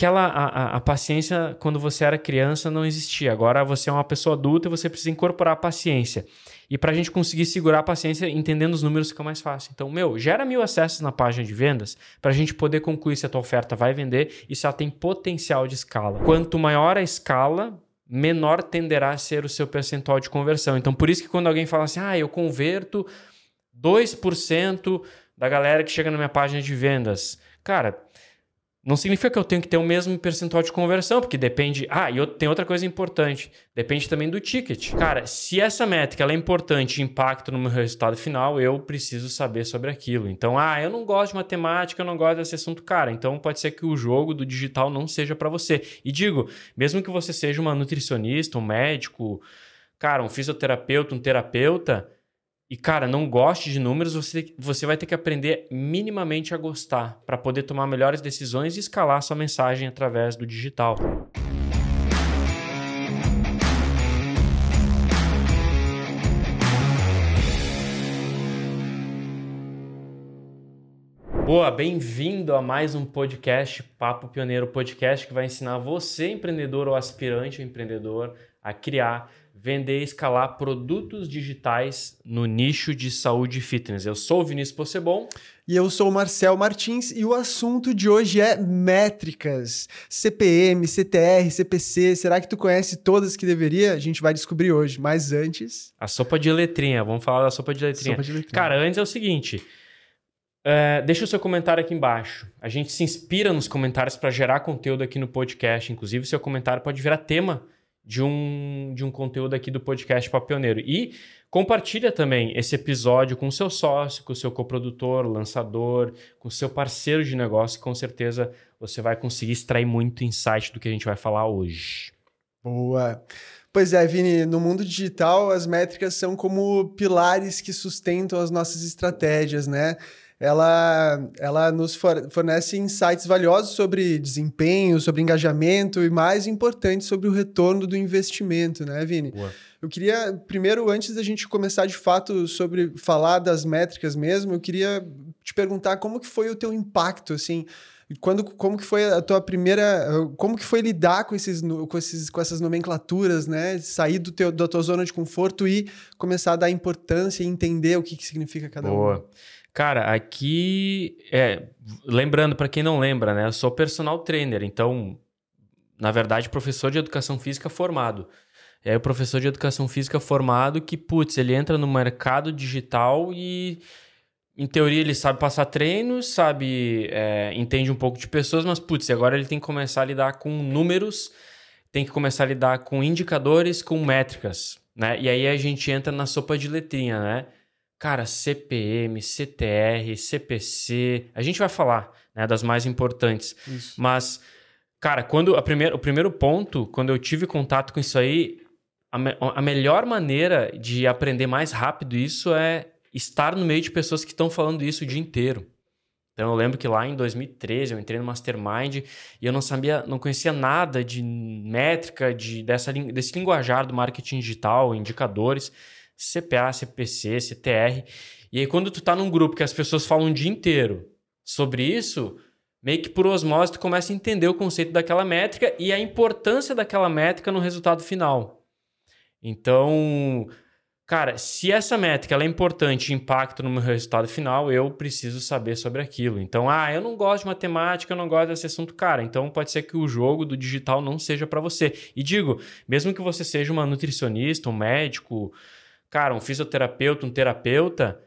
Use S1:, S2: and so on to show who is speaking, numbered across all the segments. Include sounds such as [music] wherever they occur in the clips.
S1: aquela a, a, paciência quando você era criança não existia. Agora você é uma pessoa adulta e você precisa incorporar a paciência. E para a gente conseguir segurar a paciência, entendendo os números fica mais fácil. Então, meu, gera mil acessos na página de vendas para a gente poder concluir se a tua oferta vai vender e se ela tem potencial de escala. Quanto maior a escala, menor tenderá a ser o seu percentual de conversão. Então, por isso que quando alguém fala assim, ah, eu converto 2% da galera que chega na minha página de vendas. Cara, não significa que eu tenho que ter o mesmo percentual de conversão, porque depende. Ah, e tem outra coisa importante: depende também do ticket. Cara, se essa métrica é importante e impacta no meu resultado final, eu preciso saber sobre aquilo. Então, ah, eu não gosto de matemática, eu não gosto desse assunto, cara. Então, pode ser que o jogo do digital não seja para você. E digo, mesmo que você seja uma nutricionista, um médico, cara, um fisioterapeuta, um terapeuta e, cara, não goste de números, você, você vai ter que aprender minimamente a gostar para poder tomar melhores decisões e escalar sua mensagem através do digital. Boa, bem-vindo a mais um podcast, Papo Pioneiro Podcast, que vai ensinar você, empreendedor ou aspirante empreendedor, a criar vender e escalar produtos digitais no nicho de saúde e fitness. Eu sou o Vinícius Possebon.
S2: E eu sou o Marcel Martins e o assunto de hoje é métricas. CPM, CTR, CPC. Será que tu conhece todas que deveria? A gente vai descobrir hoje. Mas antes.
S1: A sopa de letrinha. Vamos falar da sopa de letrinha. Sopa de letrinha. Cara, antes é o seguinte. É, deixa o seu comentário aqui embaixo. A gente se inspira nos comentários para gerar conteúdo aqui no podcast. Inclusive, seu comentário pode virar tema de um, de um conteúdo aqui do podcast Papo Pioneiro. E compartilha também esse episódio com o seu sócio, com o seu coprodutor, lançador, com o seu parceiro de negócio. Com certeza você vai conseguir extrair muito insight do que a gente vai falar hoje.
S2: Boa! Pois é, Vini, no mundo digital as métricas são como pilares que sustentam as nossas estratégias, né? Ela, ela nos fornece insights valiosos sobre desempenho, sobre engajamento e, mais importante, sobre o retorno do investimento, né, Vini? Boa. Eu queria, primeiro, antes da gente começar de fato sobre falar das métricas mesmo, eu queria te perguntar como que foi o teu impacto, assim, quando, como que foi a tua primeira, como que foi lidar com esses, com esses, com essas nomenclaturas, né? Sair do teu, da tua zona de conforto e começar a dar importância e entender o que, que significa cada
S1: Boa. uma. Cara, aqui é, lembrando para quem não lembra, né? Eu sou personal trainer, então, na verdade, professor de educação física formado. É o professor de educação física formado que, putz, ele entra no mercado digital e, em teoria, ele sabe passar treinos, sabe, é, entende um pouco de pessoas, mas, putz, agora ele tem que começar a lidar com números, tem que começar a lidar com indicadores, com métricas, né? E aí a gente entra na sopa de letrinha, né? Cara, CPM, CTR, CPC, a gente vai falar né, das mais importantes. Isso. Mas, cara, quando a primeira, o primeiro ponto, quando eu tive contato com isso aí, a, me, a melhor maneira de aprender mais rápido isso é estar no meio de pessoas que estão falando isso o dia inteiro. Então eu lembro que lá em 2013 eu entrei no Mastermind e eu não sabia, não conhecia nada de métrica, de dessa, desse linguajar do marketing digital, indicadores. CPA, CPC, CTR. E aí, quando tu tá num grupo que as pessoas falam o dia inteiro sobre isso, meio que por osmose tu começa a entender o conceito daquela métrica e a importância daquela métrica no resultado final. Então, cara, se essa métrica é importante e impacta no meu resultado final, eu preciso saber sobre aquilo. Então, ah, eu não gosto de matemática, eu não gosto desse assunto, cara. Então, pode ser que o jogo do digital não seja para você. E digo, mesmo que você seja uma nutricionista, um médico, cara, um fisioterapeuta, um terapeuta,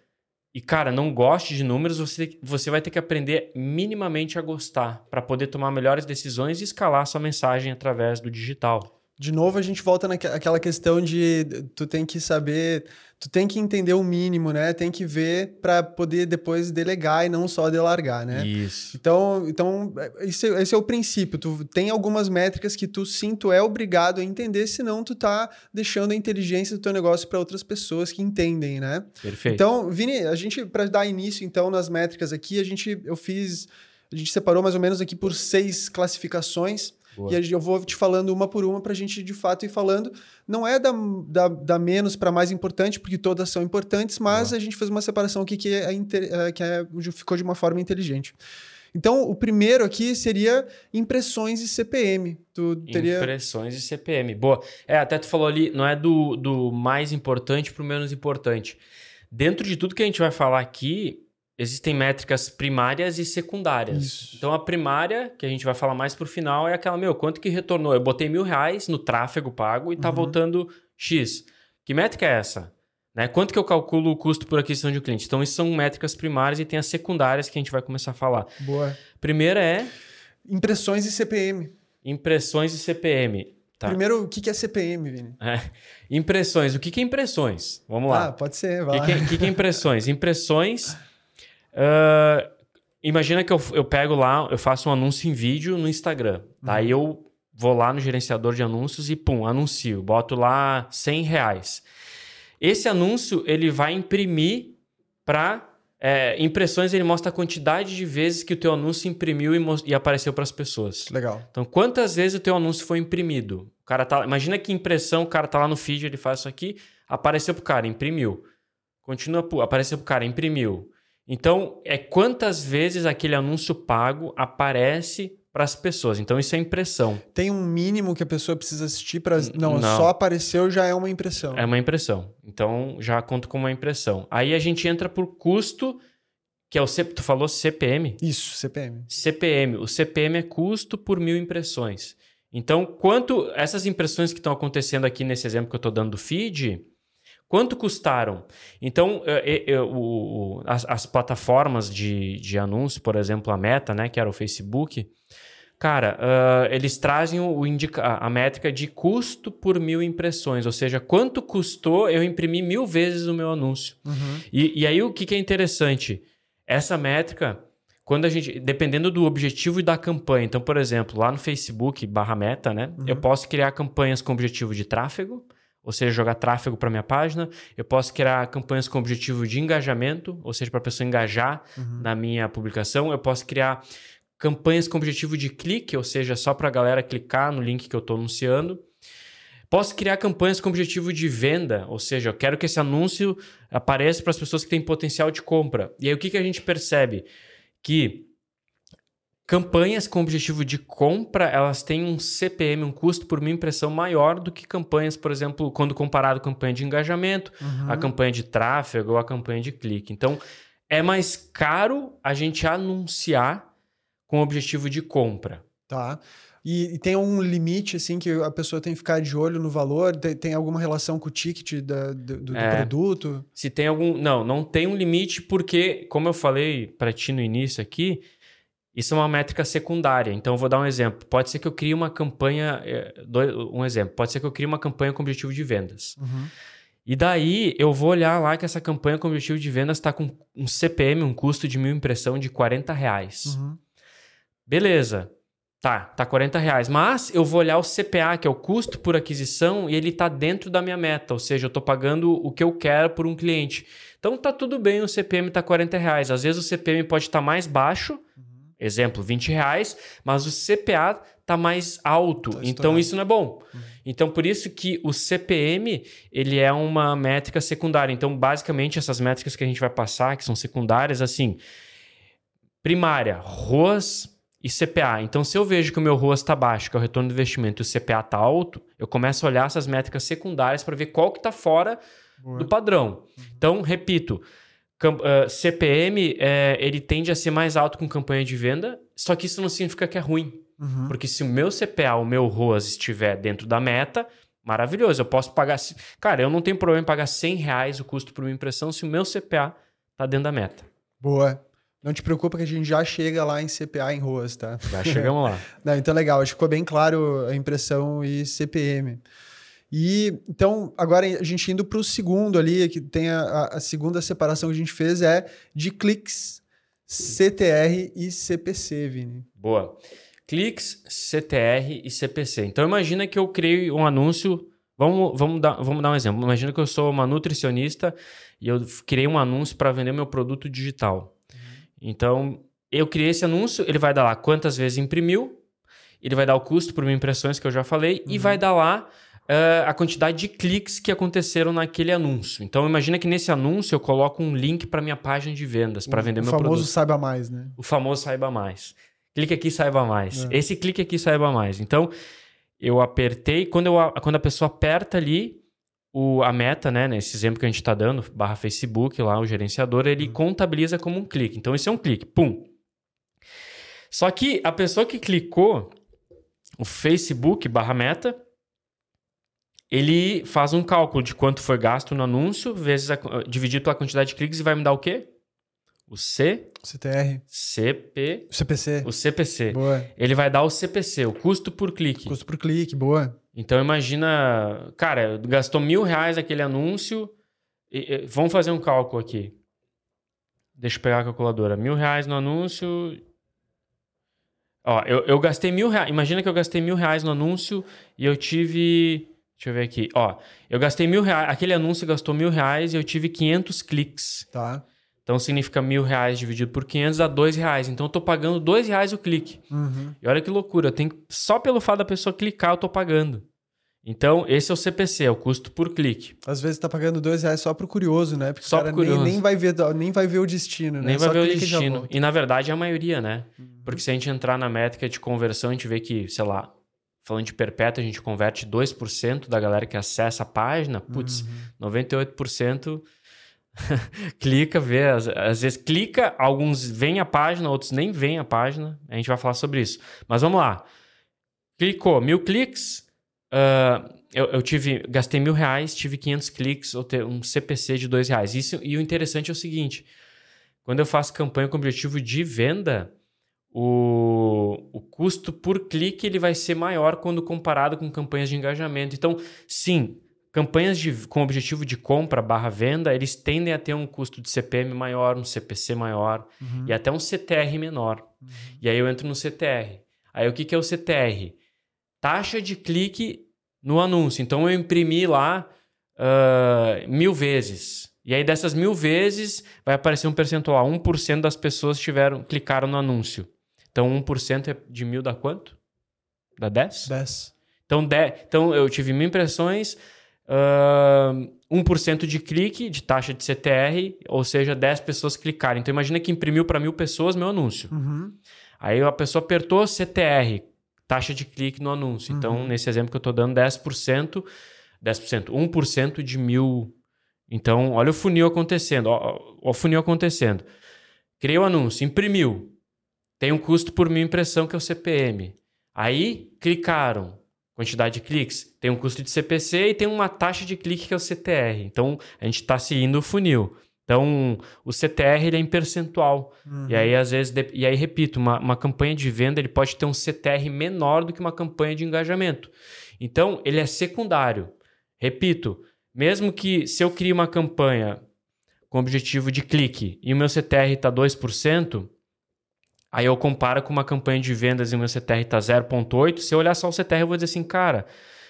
S1: e, cara, não goste de números, você, você vai ter que aprender minimamente a gostar para poder tomar melhores decisões e escalar sua mensagem através do digital
S2: de novo a gente volta naquela questão de tu tem que saber, tu tem que entender o mínimo, né? Tem que ver para poder depois delegar e não só delargar, né?
S1: Isso.
S2: Então, então esse, esse, é o princípio. Tu tem algumas métricas que tu sim, tu é obrigado a entender, senão tu tá deixando a inteligência do teu negócio para outras pessoas que entendem, né?
S1: Perfeito.
S2: Então, Vini, a gente para dar início então nas métricas aqui, a gente eu fiz a gente separou mais ou menos aqui por seis classificações. Boa. E eu vou te falando uma por uma para a gente de fato ir falando. Não é da, da, da menos para mais importante, porque todas são importantes, mas Boa. a gente fez uma separação aqui que, é, é que é, ficou de uma forma inteligente. Então, o primeiro aqui seria impressões e CPM. Tu teria...
S1: Impressões e CPM. Boa. É, até tu falou ali, não é do, do mais importante para o menos importante. Dentro de tudo que a gente vai falar aqui, existem métricas primárias e secundárias.
S2: Isso.
S1: Então, a primária, que a gente vai falar mais pro final, é aquela, meu, quanto que retornou? Eu botei mil reais no tráfego pago e tá
S2: Uhum.
S1: voltando X. Que métrica é essa? Né? Quanto que eu calculo o custo por aquisição de um cliente? Então, isso são métricas primárias e tem as secundárias que a gente vai começar a falar.
S2: Boa.
S1: Primeira é
S2: Impressões e CPM.
S1: impressões e CPM. Tá.
S2: Primeiro, o que é CPM, Vini? [laughs]
S1: É. Impressões. O que é impressões? Vamos
S2: Ah,
S1: lá.
S2: pode ser,
S1: O
S2: vai lá.
S1: que, que, que que é impressões? Impressões. Ah, imagina que eu, eu pego lá, eu faço um anúncio em vídeo no Instagram. Daí eu vou lá no gerenciador de anúncios e pum, anuncio. Boto lá 100 reais. Esse anúncio ele vai imprimir para impressões. Ele mostra a quantidade de vezes que o teu anúncio imprimiu e, e apareceu para as pessoas.
S2: Legal.
S1: Então, quantas vezes o teu anúncio foi imprimido? O cara tá, imagina que impressão, o cara tá lá no feed, ele faz isso aqui, apareceu pro cara, imprimiu. Continua, apareceu pro cara, imprimiu. Então, é quantas vezes aquele anúncio pago aparece para as pessoas. Então, isso é impressão.
S2: Tem um mínimo que a pessoa precisa assistir para Não,
S1: não.
S2: só apareceu já é uma impressão.
S1: É uma impressão. Então, já conta como uma impressão. Aí a gente entra por custo, que é o C, tu falou CPM?
S2: Isso, CPM.
S1: CPM. O CPM é custo por mil impressões. Então, quanto essas impressões que estão acontecendo aqui nesse exemplo que eu estou dando do feed, quanto custaram? Então, eh, eh, o- o- as, as plataformas de, de anúncio, por exemplo, a Meta, né, que era o Facebook, cara, ah, eles trazem o indica a métrica de custo por mil impressões, ou seja, quanto custou eu imprimir mil vezes o meu anúncio.
S2: Uhum.
S1: E, e aí o que, que é interessante? Essa métrica, quando a gente. Dependendo do objetivo e da campanha. Então, por exemplo, lá no Facebook barra meta, né?
S2: Uhum.
S1: Eu posso criar campanhas com objetivo de tráfego, ou seja, jogar tráfego para minha página. Eu posso criar campanhas com objetivo de engajamento, ou seja, para a pessoa engajar
S2: Uhum.
S1: na minha publicação. Eu posso criar campanhas com objetivo de clique, ou seja, só para a galera clicar no link que eu estou anunciando. Posso criar campanhas com objetivo de venda, ou seja, eu quero que esse anúncio apareça para as pessoas que têm potencial de compra. E aí o que, que a gente percebe? Que campanhas com objetivo de compra, elas têm um CPM, um custo por minha impressão maior do que campanhas, por exemplo, quando comparado com campanha de engajamento,
S2: Uhum.
S1: a campanha de tráfego ou a campanha de clique. Então, é mais caro a gente anunciar com objetivo de compra.
S2: Tá. E, e tem um limite, assim, que a pessoa tem que ficar de olho no valor? Tem, tem alguma relação com o ticket da- do, do- do
S1: É.
S2: produto?
S1: Se tem algum. Não, não tem um limite, porque, como eu falei para ti no início aqui, isso é uma métrica secundária. Então, eu vou dar um exemplo. Pode ser que eu crie uma campanha. eh, Um exemplo. Pode ser que eu crie uma campanha com objetivo de vendas.
S2: Uhum.
S1: E daí eu vou olhar lá que essa campanha com objetivo de vendas está com um CPM, um custo de mil impressão de 40 reais.
S2: Uhum.
S1: Beleza. Tá, tá 40 reais. Mas eu vou olhar o CPA, que é o custo por aquisição, e ele tá dentro da minha meta. Ou seja, eu tô pagando o que eu quero por um cliente. Então tá tudo bem, o CPM tá 40 reais. Às vezes o CPM pode estar mais baixo, exemplo, 20 reais, mas o CPA tá mais alto.
S2: Tá
S1: então isso não é bom. Então por isso que o CPM, ele é uma métrica secundária. Então basicamente essas métricas que a gente vai passar, que são secundárias, assim, primária, ROAS e CPA. Então, se eu vejo que o meu ROAS está baixo, que é o retorno do investimento, e o CPA está alto, eu começo a olhar essas métricas secundárias para ver qual que está fora
S2: Boa.
S1: do padrão. Então, repito, ah, CPM eh, ele tende a ser mais alto com campanha de venda, só que isso não significa que é ruim.
S2: Uhum.
S1: Porque se o meu CPA, o meu ROAS estiver dentro da meta, maravilhoso. Eu posso pagar. Cara, eu não tenho problema em pagar 100 reais o custo por uma impressão se o meu CPA está dentro da meta.
S2: Boa. Não te preocupa que a gente já chega lá em CPA em ROAS, tá?
S1: Já chegamos lá. [laughs]
S2: Não, então legal, acho que ficou bem claro a impressão e CPM. E então, agora a gente indo para o segundo ali, que tem a, a- segunda separação que a gente fez é de cliques, CTR e CPC, Vini.
S1: Boa. Cliques, CTR e CPC. Então imagina que eu criei um anúncio. Vamos, vamos, dar, vamos dar um exemplo. Imagina que eu sou uma nutricionista e eu criei um anúncio para vender meu produto digital. Então, eu criei esse anúncio, ele vai dar lá quantas vezes imprimiu, ele vai dar o custo por mil impressões que eu já falei, e
S2: Uhum.
S1: vai dar lá uh, a quantidade de cliques que aconteceram naquele anúncio. Então, imagina que nesse anúncio eu coloco um link para minha página de vendas para vender
S2: o
S1: meu produto.
S2: famoso saiba mais, né?
S1: O famoso saiba mais. Clique aqui, saiba mais.
S2: É.
S1: Esse clique aqui, saiba mais. Então, eu apertei. Quando, eu, quando a pessoa aperta ali o, a meta, né? Nesse exemplo que a gente está dando, barra Facebook, lá, o gerenciador, ele contabiliza como um clique. Então, esse é um clique. Pum. Só que a pessoa que clicou, o Facebook barra meta, ele faz um cálculo de quanto foi gasto no anúncio, vezes a, dividido pela quantidade de cliques e vai me dar o quê? O C,
S2: CTR,
S1: CP,
S2: o CPC.
S1: o CPC.
S2: Boa.
S1: Ele vai dar o CPC, o custo por clique.
S2: Custo por clique, boa.
S1: Então imagina, cara, gastou mil reais aquele anúncio. e- e- vamos fazer um cálculo aqui. Deixa eu pegar a calculadora. Mil reais no anúncio. Ó, eu, eu gastei mil reais. Imagina que eu gastei mil reais no anúncio e eu tive. Deixa eu ver aqui. Ó, eu gastei mil reais. Aquele anúncio gastou mil reais e eu tive 500 cliques.
S2: Tá.
S1: Então significa mil reais dividido por 500 dá dois reais. Então eu tô pagando dois reais o clique.
S2: Uhum.
S1: E olha que loucura, eu tenho que- só pelo fato da pessoa clicar eu tô pagando. Então esse é o CPC, é o custo por clique.
S2: Às vezes tá pagando dois reais só pro curioso, né? Porque
S1: Só
S2: o cara
S1: pro curioso.
S2: Nem, nem, vai ver, nem vai ver o destino, né?
S1: Nem vai
S2: Só
S1: ver o destino. E na verdade é a maioria, né? Porque se a gente entrar na métrica de conversão, a gente vê que, sei lá, falando de perpétua, a gente converte 2% da galera que acessa a página. Putz, 98% [laughs] clica, vê. Às, às vezes clica, alguns vêm a página, outros nem vêm a página. A gente vai falar sobre isso. Mas vamos lá. Clicou, mil cliques. ah, eu, eu tive, gastei mil reais, tive 500 cliques, ou ter um CPC de dois reais. Isso, e o interessante é o seguinte: quando eu faço campanha com objetivo de venda, o, o custo por clique ele vai ser maior quando comparado com campanhas de engajamento. Então, sim, campanhas de, com objetivo de compra barra venda, eles tendem a ter um custo de CPM maior, um CPC maior
S2: Uhum.
S1: e até um CTR menor. E aí eu entro no CTR. Aí o que, que é o CTR? Taxa de clique no anúncio. Então eu imprimi lá ah, mil vezes. E aí dessas mil vezes vai aparecer um percentual. 1% das pessoas tiveram, clicaram no anúncio. Então 1% é de mil dá quanto? Dá 10?
S2: 10.
S1: Então, de- então eu tive mil impressões, ah, 1% de clique, de taxa de CTR, ou seja, 10 pessoas clicaram. Então imagina que imprimiu para mil pessoas meu anúncio.
S2: Uhum.
S1: Aí a pessoa apertou CTR, taxa de clique no anúncio. Então, nesse exemplo que eu estou dando, 10%, 10%, 1% de mil. Então, olha o funil acontecendo. Ó o funil acontecendo. Criei o anúncio, imprimiu. Tem um custo por mil impressão, que é o CPM. Aí, clicaram. Quantidade de cliques. Tem um custo de CPC e tem uma taxa de clique, que é o CTR. Então, a gente está seguindo o funil. Então, o CTR ele é em percentual.
S2: Uhum.
S1: E aí, às vezes, e aí, repito, uma, uma campanha de venda ele pode ter um CTR menor do que uma campanha de engajamento. Então, ele é secundário. Repito, mesmo que se eu crie uma campanha com objetivo de clique e o meu CTR está 2%, aí eu comparo com uma campanha de vendas e o meu CTR está 0,8%. Se eu olhar só o CTR, eu vou dizer assim, cara,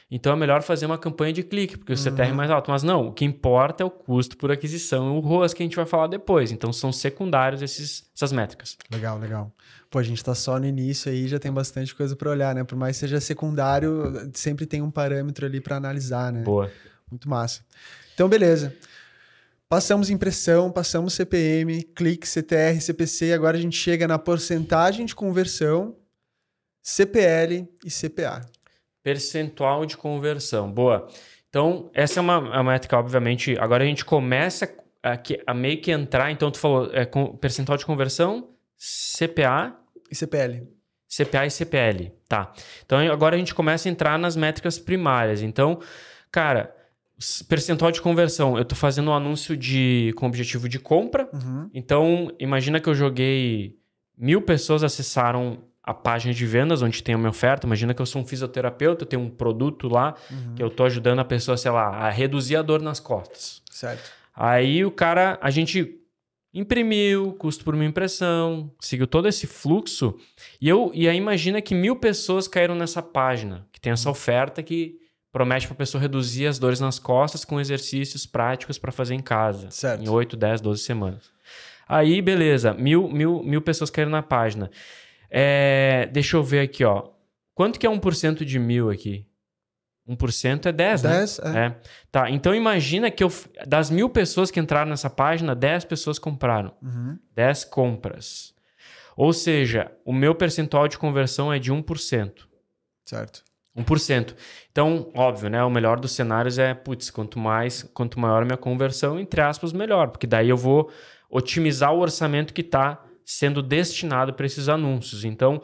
S1: então é melhor fazer uma campanha de clique, porque o CTR é mais alto. Mas não, o que importa é o custo por aquisição e o ROAS que a gente vai falar depois. Então são secundários esses, essas métricas.
S2: Legal, legal. Pô, a gente tá só no início aí, já tem bastante coisa para olhar, né? Por mais que seja secundário, sempre tem um parâmetro ali para analisar, né?
S1: Boa.
S2: Muito massa. Então, beleza. Passamos impressão, passamos CPM, clique, CTR, CPC, agora a gente chega na porcentagem de conversão, CPL e CPA.
S1: Percentual de conversão. Boa. Então, essa é uma, uma métrica, obviamente. Agora a gente começa a, a meio que entrar. Então, tu falou é, com, percentual de conversão, CPA,
S2: E CPL?
S1: CPA e CPL. Tá. Então, agora a gente começa a entrar nas métricas primárias. Então, cara, percentual de conversão. Eu tô fazendo um anúncio de, com objetivo de compra.
S2: Uhum.
S1: Então, imagina que eu joguei mil pessoas acessaram a página de vendas onde tem a minha oferta. Imagina que eu sou um fisioterapeuta, eu tenho um produto lá
S2: Uhum.
S1: que eu tô ajudando a pessoa, sei lá, a reduzir a dor nas costas.
S2: Certo.
S1: Aí o cara, a gente imprimiu, custo por uma impressão, seguiu todo esse fluxo. E, eu, e aí imagina que mil pessoas caíram nessa página, que tem essa oferta que promete para a pessoa reduzir as dores nas costas com exercícios práticos para fazer em casa.
S2: Certo.
S1: Em 8, 10, 12 semanas. Aí, beleza, mil, mil, mil pessoas caíram na página. É, deixa eu ver aqui, ó. Quanto que é 1% de mil aqui? 1% é 10, 10 né? É. é. Tá, então imagina que eu, das mil pessoas que entraram nessa página, 10 pessoas compraram. Uhum. 10 compras. Ou seja, o meu percentual de conversão é de 1%.
S2: Certo.
S1: 1%. Então, óbvio, né? O melhor dos cenários é, putz, quanto mais, quanto maior a minha conversão, entre aspas, melhor. Porque daí eu vou otimizar o orçamento que está sendo destinado para esses anúncios. Então,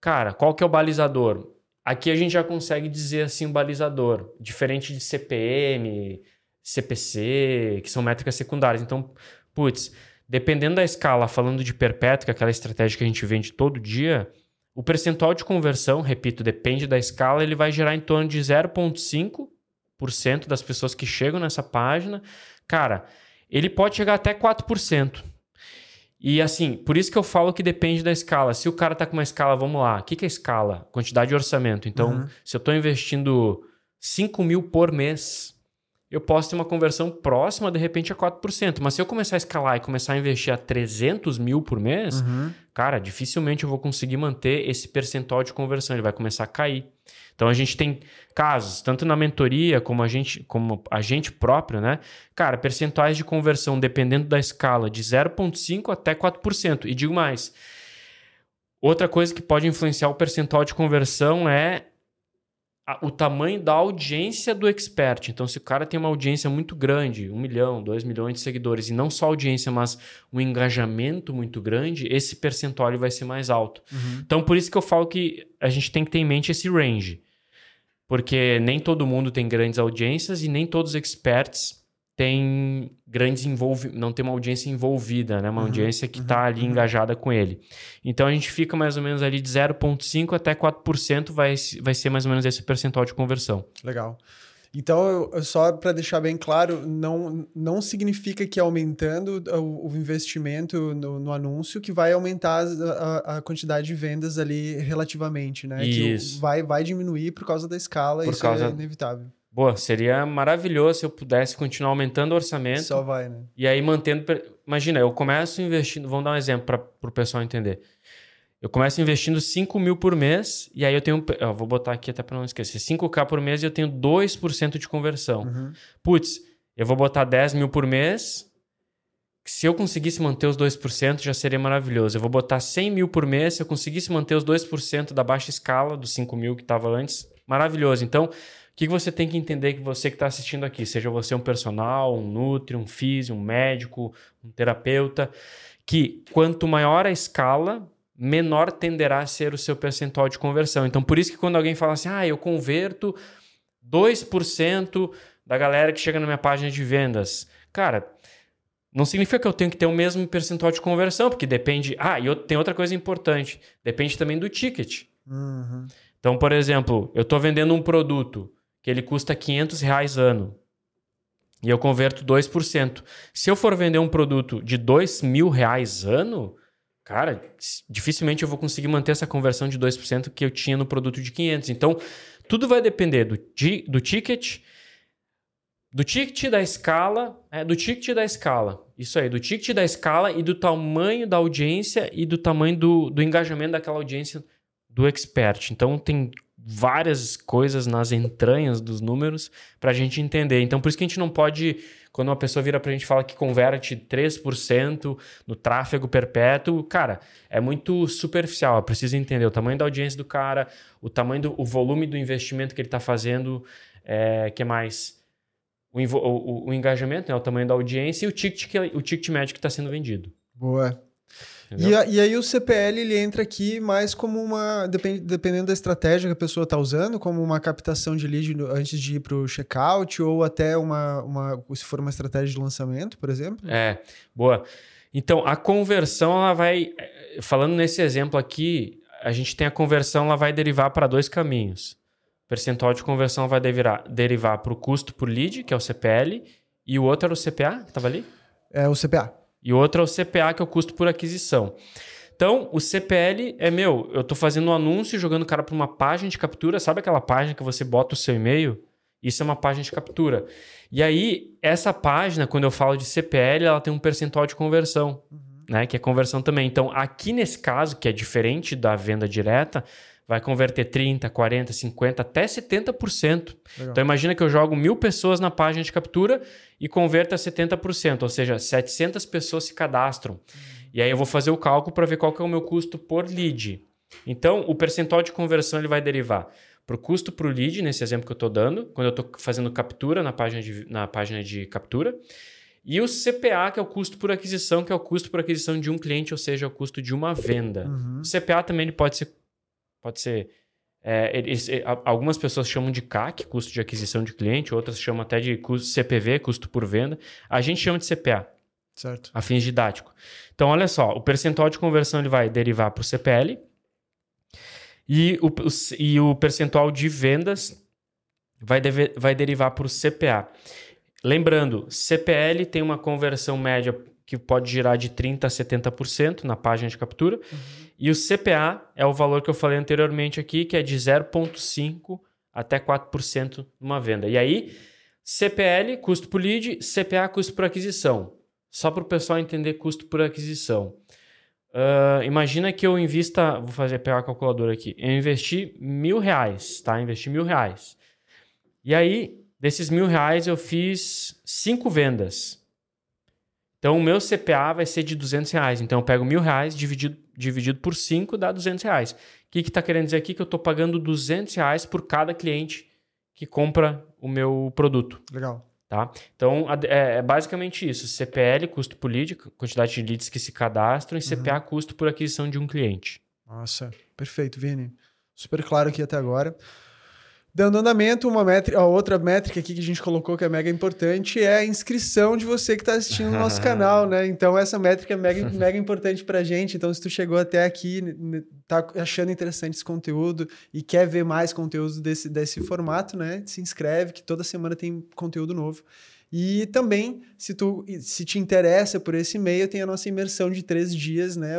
S1: cara, qual que é o balizador? Aqui a gente já consegue dizer assim o balizador, diferente de CPM, CPC, que são métricas secundárias. Então, putz, dependendo da escala, falando de perpétua, é aquela estratégia que a gente vende todo dia, o percentual de conversão, repito, depende da escala, ele vai gerar em torno de 0,5% das pessoas que chegam nessa página. Cara, ele pode chegar até 4%. E assim, por isso que eu falo que depende da escala. Se o cara tá com uma escala, vamos lá, o que, que é escala? Quantidade de orçamento. Então, uhum. se eu estou investindo 5 mil por mês, eu posso ter uma conversão próxima, de repente, a 4%. Mas se eu começar a escalar e começar a investir a 300 mil por mês, uhum. cara, dificilmente eu vou conseguir manter esse percentual de conversão. Ele vai começar a cair. Então a gente tem casos, tanto na mentoria como a gente, como a gente próprio, né? Cara, percentuais de conversão dependendo da escala de 0,5% até 4%. E digo mais. Outra coisa que pode influenciar o percentual de conversão é o tamanho da audiência do expert. Então, se o cara tem uma audiência muito grande, um milhão, dois milhões de seguidores, e não só audiência, mas um engajamento muito grande, esse percentual vai ser mais alto. Uhum. Então, por isso que eu falo que a gente tem que ter em mente esse range. Porque nem todo mundo tem grandes audiências e nem todos os experts têm grandes envolvi não tem uma audiência envolvida, né? Uma uhum, audiência que está uhum, ali uhum. engajada com ele. Então a gente fica mais ou menos ali de 0,5% até 4% vai, vai ser mais ou menos esse percentual de conversão.
S2: Legal. Então, eu, só para deixar bem claro, não, não significa que aumentando o, o investimento no, no, anúncio que vai aumentar a, a, quantidade de vendas ali relativamente, né?
S1: Isso.
S2: Que vai, vai diminuir por causa da escala, por isso é causa... é inevitável.
S1: Boa, seria maravilhoso se eu pudesse continuar aumentando o orçamento.
S2: Só vai, né?
S1: E aí mantendo. Imagina, eu começo investindo. Vamos dar um exemplo para o pessoal entender. Eu começo investindo 5 mil por mês, e aí eu tenho. Eu vou botar aqui até para não esquecer: 5K por mês e eu tenho 2% de conversão. Uhum. Putz, eu vou botar 10 mil por mês. Se eu conseguisse manter os 2%, já seria maravilhoso. Eu vou botar 100 mil por mês. Se eu conseguisse manter os 2% da baixa escala, dos 5 mil que estava antes, maravilhoso. Então, o que você tem que entender que você que está assistindo aqui, seja você um personal, um nutri, um físico, um médico, um terapeuta, que quanto maior a escala, menor tenderá a ser o seu percentual de conversão. Então, por isso que quando alguém fala assim, ah, eu converto 2% da galera que chega na minha página de vendas. Cara, não significa que eu tenho que ter o mesmo percentual de conversão, porque depende. Ah, e tem outra coisa importante: depende também do ticket. Uhum. Então, por exemplo, eu estou vendendo um produto que ele custa 500 reais ano e eu converto 2%. Se eu for vender um produto de 2 mil reais ano, cara, dificilmente eu vou conseguir manter essa conversão de 2% que eu tinha no produto de 500. Então, tudo vai depender do, do ticket, do ticket da escala, é, do ticket da escala. Isso aí, do ticket da escala e do tamanho da audiência e do tamanho do, do engajamento daquela audiência do expert. Então, tem várias coisas nas entranhas dos números para a gente entender. Então, por isso que a gente não pode quando uma pessoa vira para a gente e fala que converte 3% no tráfego perpétuo, cara, é muito superficial. Eu preciso entender o tamanho da audiência do cara, o tamanho do o volume do investimento que ele está fazendo, é, que mais? O, o, o, engajamento, né, o tamanho da audiência e o ticket, o ticket médio que está sendo vendido.
S2: Boa. E, a, e, aí o CPL ele entra aqui mais como uma. Depend, dependendo da estratégia que a pessoa está usando, como uma captação de lead antes de ir para o checkout, ou até uma, uma. se for uma estratégia de lançamento, por exemplo.
S1: É, boa. Então, a conversão, ela vai. Falando nesse exemplo aqui, a gente tem a conversão, ela vai derivar para dois caminhos. O percentual de conversão vai derivar, derivar para o custo por lead, que é o CPL, e o outro era o CPA, que estava ali?
S2: É o CPA.
S1: E outro é o CPA, que é o custo por aquisição. Então, o CPL é meu, eu estou fazendo um anúncio jogando o cara para uma página de captura, sabe aquela página que você bota o seu e-mail? Isso é uma página de captura. E aí, essa página, quando eu falo de CPL, ela tem um percentual de conversão, uhum. né? Que é conversão também. Então, aqui nesse caso, que é diferente da venda direta, vai converter 30, 40, 50, até 70%.
S2: Legal.
S1: Então imagina que eu jogo mil pessoas na página de captura e converta 70%, ou seja, 700 pessoas se cadastram. E aí eu vou fazer o cálculo para ver qual que é o meu custo por lead. Então o percentual de conversão ele vai derivar para o custo para o lead, nesse exemplo que eu estou dando, quando eu estou fazendo captura na página, de, na página de captura. E o CPA, que é o custo por aquisição, que é o custo por aquisição de um cliente, ou seja, o custo de uma venda.
S2: Uhum.
S1: O CPA também ele pode ser. Pode ser é, eles- é, algumas pessoas chamam de CAC, custo de aquisição de cliente, outras chamam até de custo CPV, custo por venda. A gente chama de CPA,
S2: Certo.
S1: a fins didáticos. Então, olha só, o percentual de conversão ele vai derivar para o CPL e o, e o percentual de vendas vai, deve- vai derivar para o CPA. Lembrando, CPL tem uma conversão média que pode girar de 30% a 70% na página de captura. E o CPA é o valor que eu falei anteriormente aqui, que é de 0,5% até 4% numa venda. E aí, CPL, custo por lead, CPA, custo por aquisição. Só para o pessoal entender custo por aquisição. Ah, imagina que eu invista, vou fazer pegar a calculadora aqui, eu investi mil reais, tá? Investi mil reais. E aí, desses mil reais, eu fiz cinco vendas. Então, o meu CPA vai ser de 200 reais. Então, eu pego mil reais dividido, dividido por 5 dá 200 reais. O que está querendo dizer aqui? Que eu estou pagando 200 reais por cada cliente que compra o meu produto.
S2: Legal.
S1: Tá? Então, é, é basicamente isso. CPL, custo por lead, quantidade de leads que se cadastram, e CPA, custo por aquisição de um cliente.
S2: Nossa, perfeito, Vini. Super claro aqui até agora. Dando andamento, uma métrica, a outra métrica aqui que a gente colocou que é mega importante é a inscrição de você que está assistindo o nosso [laughs] canal, né? Então essa métrica é mega, mega importante pra gente. Então se tu chegou até aqui, tá achando interessante esse conteúdo e quer ver mais conteúdo desse, desse formato, né? Se inscreve que toda semana tem conteúdo novo. E também, se tu se te interessa por esse meio, tem a nossa imersão de três dias, né?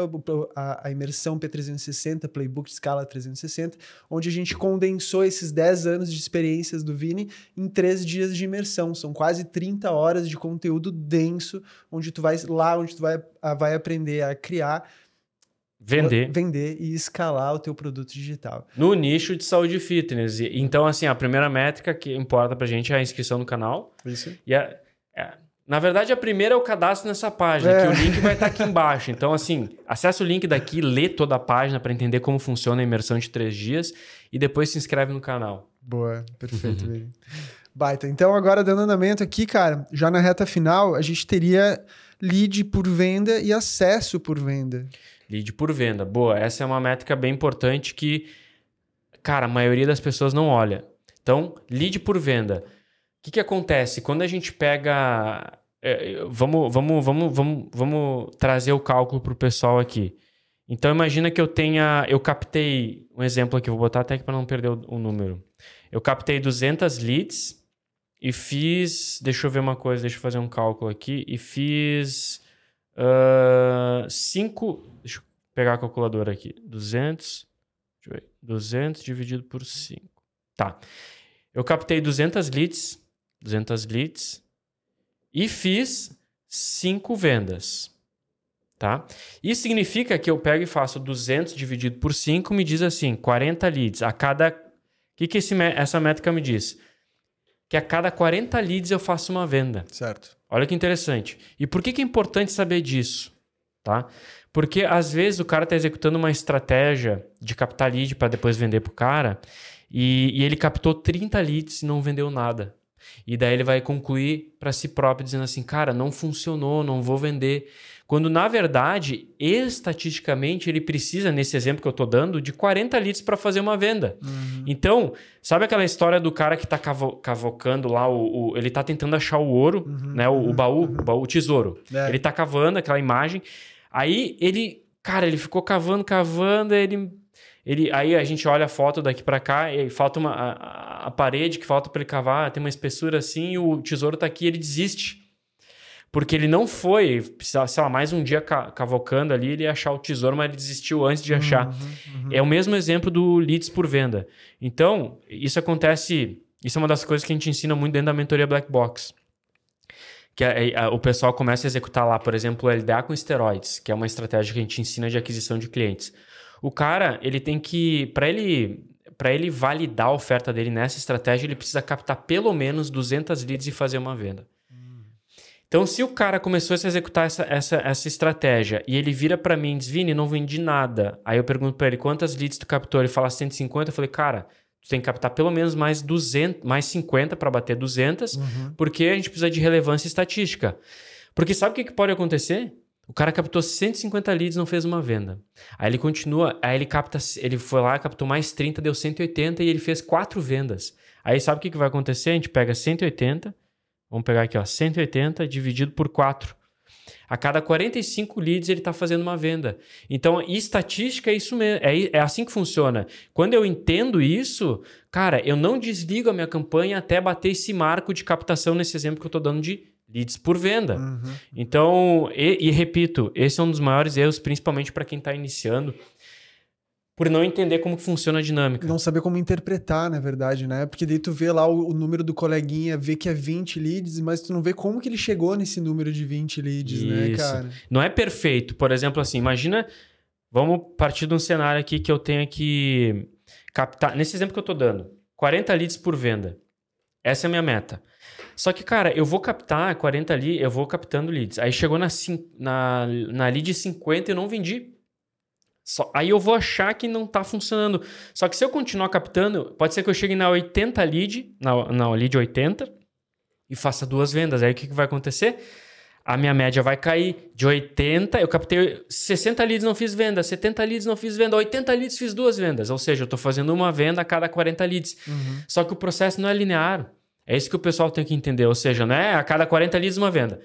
S2: A, a imersão P360, Playbook de Escala 360, onde a gente condensou esses 10 anos de experiências do Vini em três dias de imersão. São quase 30 horas de conteúdo denso, onde tu vai lá, onde tu vai, vai aprender a criar,
S1: Vender
S2: vender e escalar o teu produto digital.
S1: no nicho de saúde e fitness. Então, assim, a primeira métrica que importa pra gente é a inscrição no canal.
S2: Isso.
S1: E a- é- na verdade, a primeira é o cadastro nessa página,
S2: É.
S1: que o link vai estar aqui embaixo. Então, assim, acessa o link daqui, lê toda a página para entender como funciona a imersão de três dias e depois se inscreve no canal.
S2: Boa, perfeito, Vini. Baita. Então, agora dando andamento aqui, cara, já na reta final, a gente teria lead por venda e acesso por venda.
S1: Lead por venda. Boa, essa é uma métrica bem importante que, cara, a maioria das pessoas não olha. Então, lead por venda. O que, que acontece? Quando a gente pega. é, vamos, vamos, vamos, vamos, vamos trazer o cálculo para o pessoal aqui. Então, imagina que eu tenha. Eu captei. Um exemplo aqui, vou botar até aqui para não perder o, o número. Eu captei 200 leads e fiz. Deixa eu ver uma coisa, deixa eu fazer um cálculo aqui. E fiz. 5. deixa eu pegar a calculadora aqui. 200. Deixa eu ver. 200 dividido por 5. Tá. Eu captei 200 leads. 200 leads. E fiz 5 vendas. Tá? Isso significa que eu pego e faço 200 dividido por 5, me diz assim, 40 leads. A cada. O que, que esse, essa métrica me diz? Que a cada 40 leads eu faço uma venda.
S2: Certo.
S1: Olha que interessante. E por que, que é importante saber disso? Tá? Porque às vezes o cara está executando uma estratégia de captar lead para depois vender para o cara e, e ele captou 30 leads e não vendeu nada. E daí ele vai concluir para si próprio dizendo assim: cara, não funcionou, não vou vender. Quando na verdade, estatisticamente, ele precisa, nesse exemplo que eu estou dando, de 40 leads para fazer uma venda. Então, sabe aquela história do cara que está cavo cavocando lá, o, o- ele está tentando achar o ouro, né? O, o baú, o baú, o tesouro.
S2: É.
S1: Ele está cavando aquela imagem. Aí ele, cara, ele ficou cavando, cavando, ele. Ele, aí a gente olha a foto daqui para cá e falta uma a, a- parede que falta para ele cavar, tem uma espessura assim, e o tesouro tá aqui, ele desiste. Porque ele não foi, sei lá, mais um dia ca- cavocando ali, ele ia achar o tesouro, mas ele desistiu antes de achar.
S2: Uhum,
S1: É o mesmo exemplo do leads por venda. Então, isso acontece. Isso é uma das coisas que a gente ensina muito dentro da mentoria Black Box. Que é- é- o pessoal começa a executar lá, por exemplo, LDA com esteroides, que é uma estratégia que a gente ensina de aquisição de clientes. O cara, ele tem que, para ele, para ele validar a oferta dele nessa estratégia, ele precisa captar pelo menos 200 leads e fazer uma venda. Então, se o cara começou a executar essa, essa, essa estratégia e ele vira para mim e diz, Vini, não vendi nada. Aí eu pergunto para ele, quantas leads tu captou? Ele fala 150. Eu falei, cara, tu tem que captar pelo menos mais 200, mais 50 para bater 200, uhum. porque a gente precisa de relevância estatística. Porque sabe o que, que pode acontecer? O cara captou 150 leads e não fez uma venda. Aí ele continua, aí ele capta, ele foi lá, captou mais 30, deu 180 e ele fez quatro vendas. Aí sabe o que, que vai acontecer? A gente pega 180 Vamos pegar aqui, ó, 180 dividido por 4. A cada 45 leads ele está fazendo uma venda. Então, estatística é isso mesmo, é, é assim que funciona. Quando eu entendo isso, cara, eu não desligo a minha campanha até bater esse marco de captação nesse exemplo que eu estou dando de leads por venda. Uhum. Então, e, e, repito, esse é um dos maiores erros, principalmente para quem está iniciando por não entender como funciona a dinâmica.
S2: Não saber como interpretar, na verdade, né? Porque daí tu vê lá o, o, número do coleguinha, vê que é 20 leads, mas tu não vê como que ele chegou nesse número de 20 leads, né, Isso. né, cara?
S1: Não é perfeito. Por exemplo, assim, imagina, vamos partir de um cenário aqui que eu tenho que captar, nesse exemplo que eu tô dando, 40 leads por venda. Essa é a minha meta. Só que, cara, eu vou captar 40 leads, eu vou captando leads. Aí chegou na, na, na lead 50 e eu não vendi. Só, aí eu vou achar que não está funcionando. Só que se eu continuar captando, pode ser que eu chegue na 80 lead, na, na lead 80, e faça duas vendas. Aí o que, que vai acontecer? A minha média vai cair de 80, eu captei 60 leads, não fiz venda, 70 leads, não fiz venda, 80 leads, fiz duas vendas. Ou seja, eu estou fazendo uma venda a cada 40 leads. Uhum. Só que o processo não é linear. É isso que o pessoal tem que entender. Ou seja, não é a cada 40 leads uma venda.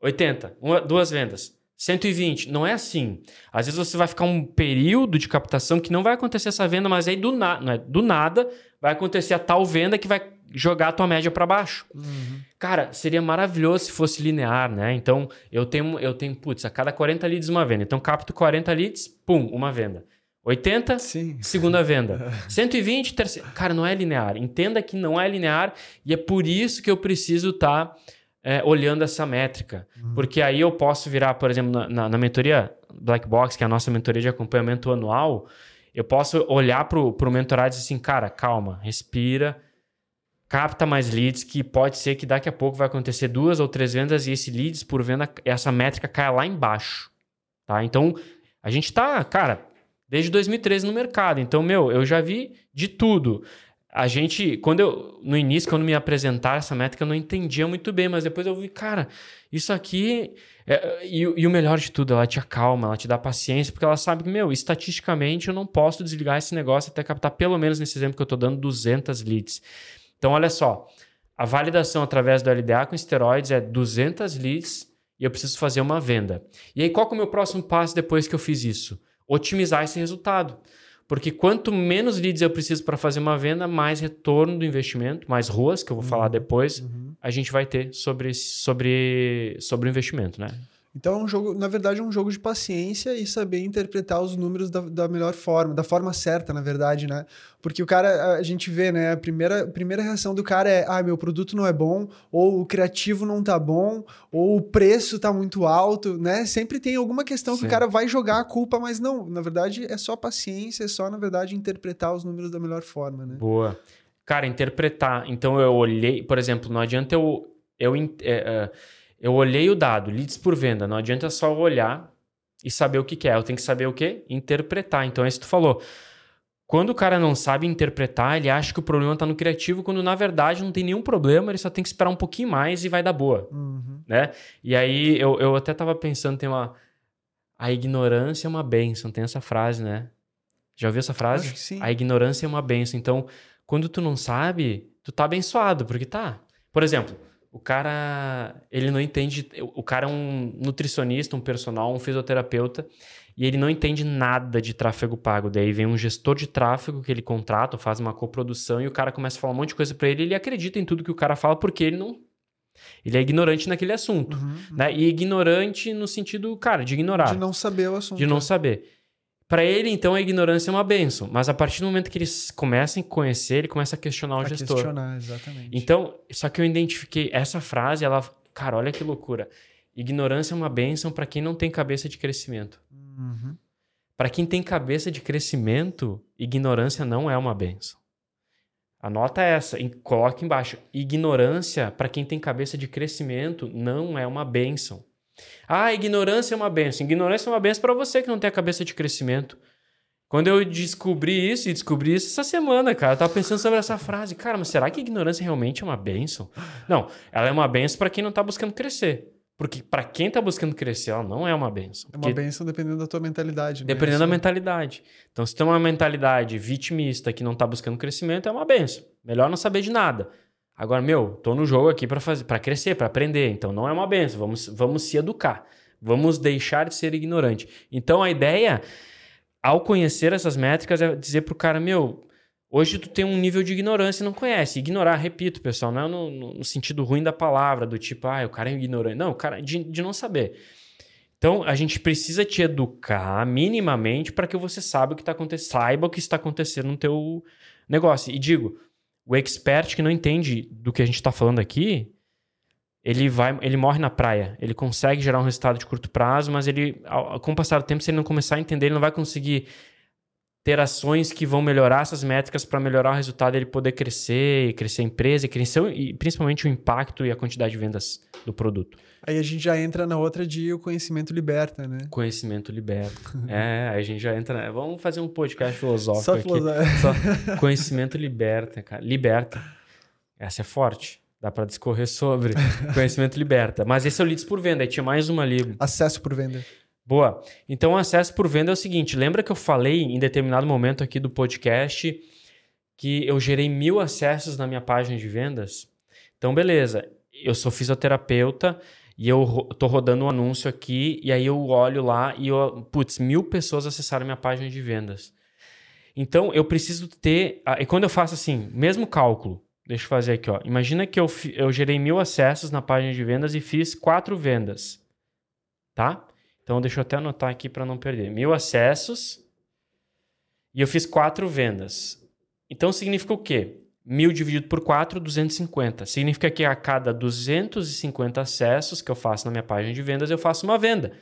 S1: 80, uma, duas vendas. 120. Não é assim. Às vezes você vai ficar um período de captação que não vai acontecer essa venda, mas aí do, na, é, do nada vai acontecer a tal venda que vai jogar a tua média para baixo. Uhum. Cara, seria maravilhoso se fosse linear, né? Então, eu tenho, eu tenho, putz, a cada 40 leads uma venda. Então, capto 40 leads, pum, uma venda. 80, Sim. segunda venda. [laughs] 120, terceira. Cara, não é linear. Entenda que não é linear e é por isso que eu preciso estar. Tá é, olhando essa métrica. Uhum. Porque aí eu posso virar, por exemplo, na, na, na, mentoria Black Box, que é a nossa mentoria de acompanhamento anual, eu posso olhar para o mentorado e dizer assim, cara, calma, respira, capta mais leads, que pode ser que daqui a pouco vai acontecer duas ou três vendas e esse leads por venda, essa métrica cai lá embaixo. Tá? Então, a gente está, cara, desde 2013 no mercado. Então, meu, eu já vi de tudo a gente, quando eu, no início, quando me apresentaram essa métrica, eu não entendia muito bem, mas depois eu vi, cara, isso aqui. É, e, e, o melhor de tudo, ela te acalma, ela te dá paciência, porque ela sabe que, meu, estatisticamente eu não posso desligar esse negócio até captar, pelo menos nesse exemplo que eu estou dando, 200 leads. Então, olha só, a validação através do LDA com esteroides é 200 leads e eu preciso fazer uma venda. E aí, qual é o meu próximo passo depois que eu fiz isso? Otimizar esse resultado. Porque quanto menos leads eu preciso para fazer uma venda, mais retorno do investimento, mais ruas, que eu vou uhum. falar depois, uhum. a gente vai ter sobre, sobre, sobre o investimento, né?
S2: Então, é um jogo, na verdade, é um jogo de paciência e saber interpretar os números da, da melhor forma, da forma certa, na verdade, né? Porque o cara, a gente vê, né? A primeira, a primeira reação do cara é: ah, meu produto não é bom, ou o criativo não tá bom, ou o preço tá muito alto, né? Sempre tem alguma questão Sim. que o cara vai jogar a culpa, mas não, na verdade, é só paciência, é só, na verdade, interpretar os números da melhor forma, né?
S1: Boa. Cara, interpretar. Então, eu olhei, por exemplo, não adianta eu. eu é, é, eu olhei o dado, leads por venda. Não adianta só olhar e saber o que, que é. Eu tenho que saber o que? Interpretar. Então, é isso que tu falou. Quando o cara não sabe interpretar, ele acha que o problema está no criativo, quando na verdade não tem nenhum problema, ele só tem que esperar um pouquinho mais e vai dar boa. Uhum. Né? E aí eu, eu até estava pensando, tem uma. A ignorância é uma benção, tem essa frase, né? Já ouviu essa frase?
S2: Acho que sim.
S1: A ignorância é uma benção. Então, quando tu não sabe, tu tá abençoado, porque tá. Por exemplo, o cara, ele não entende. O cara é um nutricionista, um personal, um fisioterapeuta, e ele não entende nada de tráfego pago. Daí vem um gestor de tráfego que ele contrata, faz uma coprodução, e o cara começa a falar um monte de coisa para ele, e ele acredita em tudo que o cara fala, porque ele não. Ele é ignorante naquele assunto. Uhum, uhum. Né? E ignorante no sentido, cara, de ignorar.
S2: De não saber o assunto.
S1: De não é. saber. Para ele, então, a ignorância é uma benção. Mas a partir do momento que eles começam a conhecer, ele começa a questionar o a gestor.
S2: questionar, exatamente.
S1: Então, só que eu identifiquei essa frase, ela... Cara, olha que loucura. Ignorância é uma benção para quem não tem cabeça de crescimento. Uhum. Para quem tem cabeça de crescimento, ignorância não é uma benção. Anota essa, coloque embaixo. Ignorância, para quem tem cabeça de crescimento, não é uma benção. Ah, ignorância é uma benção. Ignorância é uma benção para você que não tem a cabeça de crescimento. Quando eu descobri isso, e descobri isso essa semana, cara, eu tava pensando sobre essa frase. Cara, mas será que ignorância realmente é uma benção? Não, ela é uma benção para quem não tá buscando crescer. Porque para quem tá buscando crescer, ela não é uma benção.
S2: É uma benção dependendo da tua mentalidade.
S1: Né? Dependendo da mentalidade. Então, se tem uma mentalidade vitimista que não tá buscando crescimento, é uma benção. Melhor não saber de nada. Agora, meu, tô no jogo aqui para fazer, para crescer, para aprender. Então, não é uma benção. Vamos, vamos se educar. Vamos deixar de ser ignorante. Então, a ideia, ao conhecer essas métricas, é dizer pro cara, meu, Hoje tu tem um nível de ignorância e não conhece. Ignorar, repito, pessoal, não é no, no, sentido ruim da palavra, do tipo, ah, o cara é ignorante. Não, o cara de, de não saber. Então, a gente precisa te educar minimamente para que você saiba o que está acontecendo, saiba o que está acontecendo no teu negócio. E digo, o expert que não entende do que a gente está falando aqui, ele vai, ele morre na praia. Ele consegue gerar um resultado de curto prazo, mas ele, com o passar do tempo, se ele não começar a entender, ele não vai conseguir ter ações que vão melhorar essas métricas para melhorar o resultado, ele poder crescer, crescer a empresa e crescer e principalmente o impacto e a quantidade de vendas do produto.
S2: Aí a gente já entra na outra de o conhecimento liberta, né?
S1: Conhecimento liberta. [laughs] é, aí a gente já entra. Vamos fazer um podcast filosófico Só aqui. [laughs] Só [laughs] conhecimento liberta, cara. Liberta. Essa é forte. Dá para discorrer sobre. conhecimento liberta. Mas esse é o Leads por Venda. Aí tinha mais uma ali.
S2: Acesso por venda.
S1: Boa. Então, o acesso por venda é o seguinte: lembra que eu falei em determinado momento aqui do podcast que eu gerei mil acessos na minha página de vendas? Então, beleza. Eu sou fisioterapeuta e eu tô rodando um anúncio aqui e aí eu olho lá e eu, putz, mil pessoas acessaram minha página de vendas. Então, eu preciso ter. E quando eu faço assim, mesmo cálculo, deixa eu fazer aqui, ó. Imagina que eu, eu gerei mil acessos na página de vendas e fiz quatro vendas. Tá? Então, deixa eu até anotar aqui para não perder. Mil acessos e eu fiz quatro vendas. Então, significa o quê? Mil dividido por 4, 250. Significa que a cada 250 acessos que eu faço na minha página de vendas, eu faço uma venda.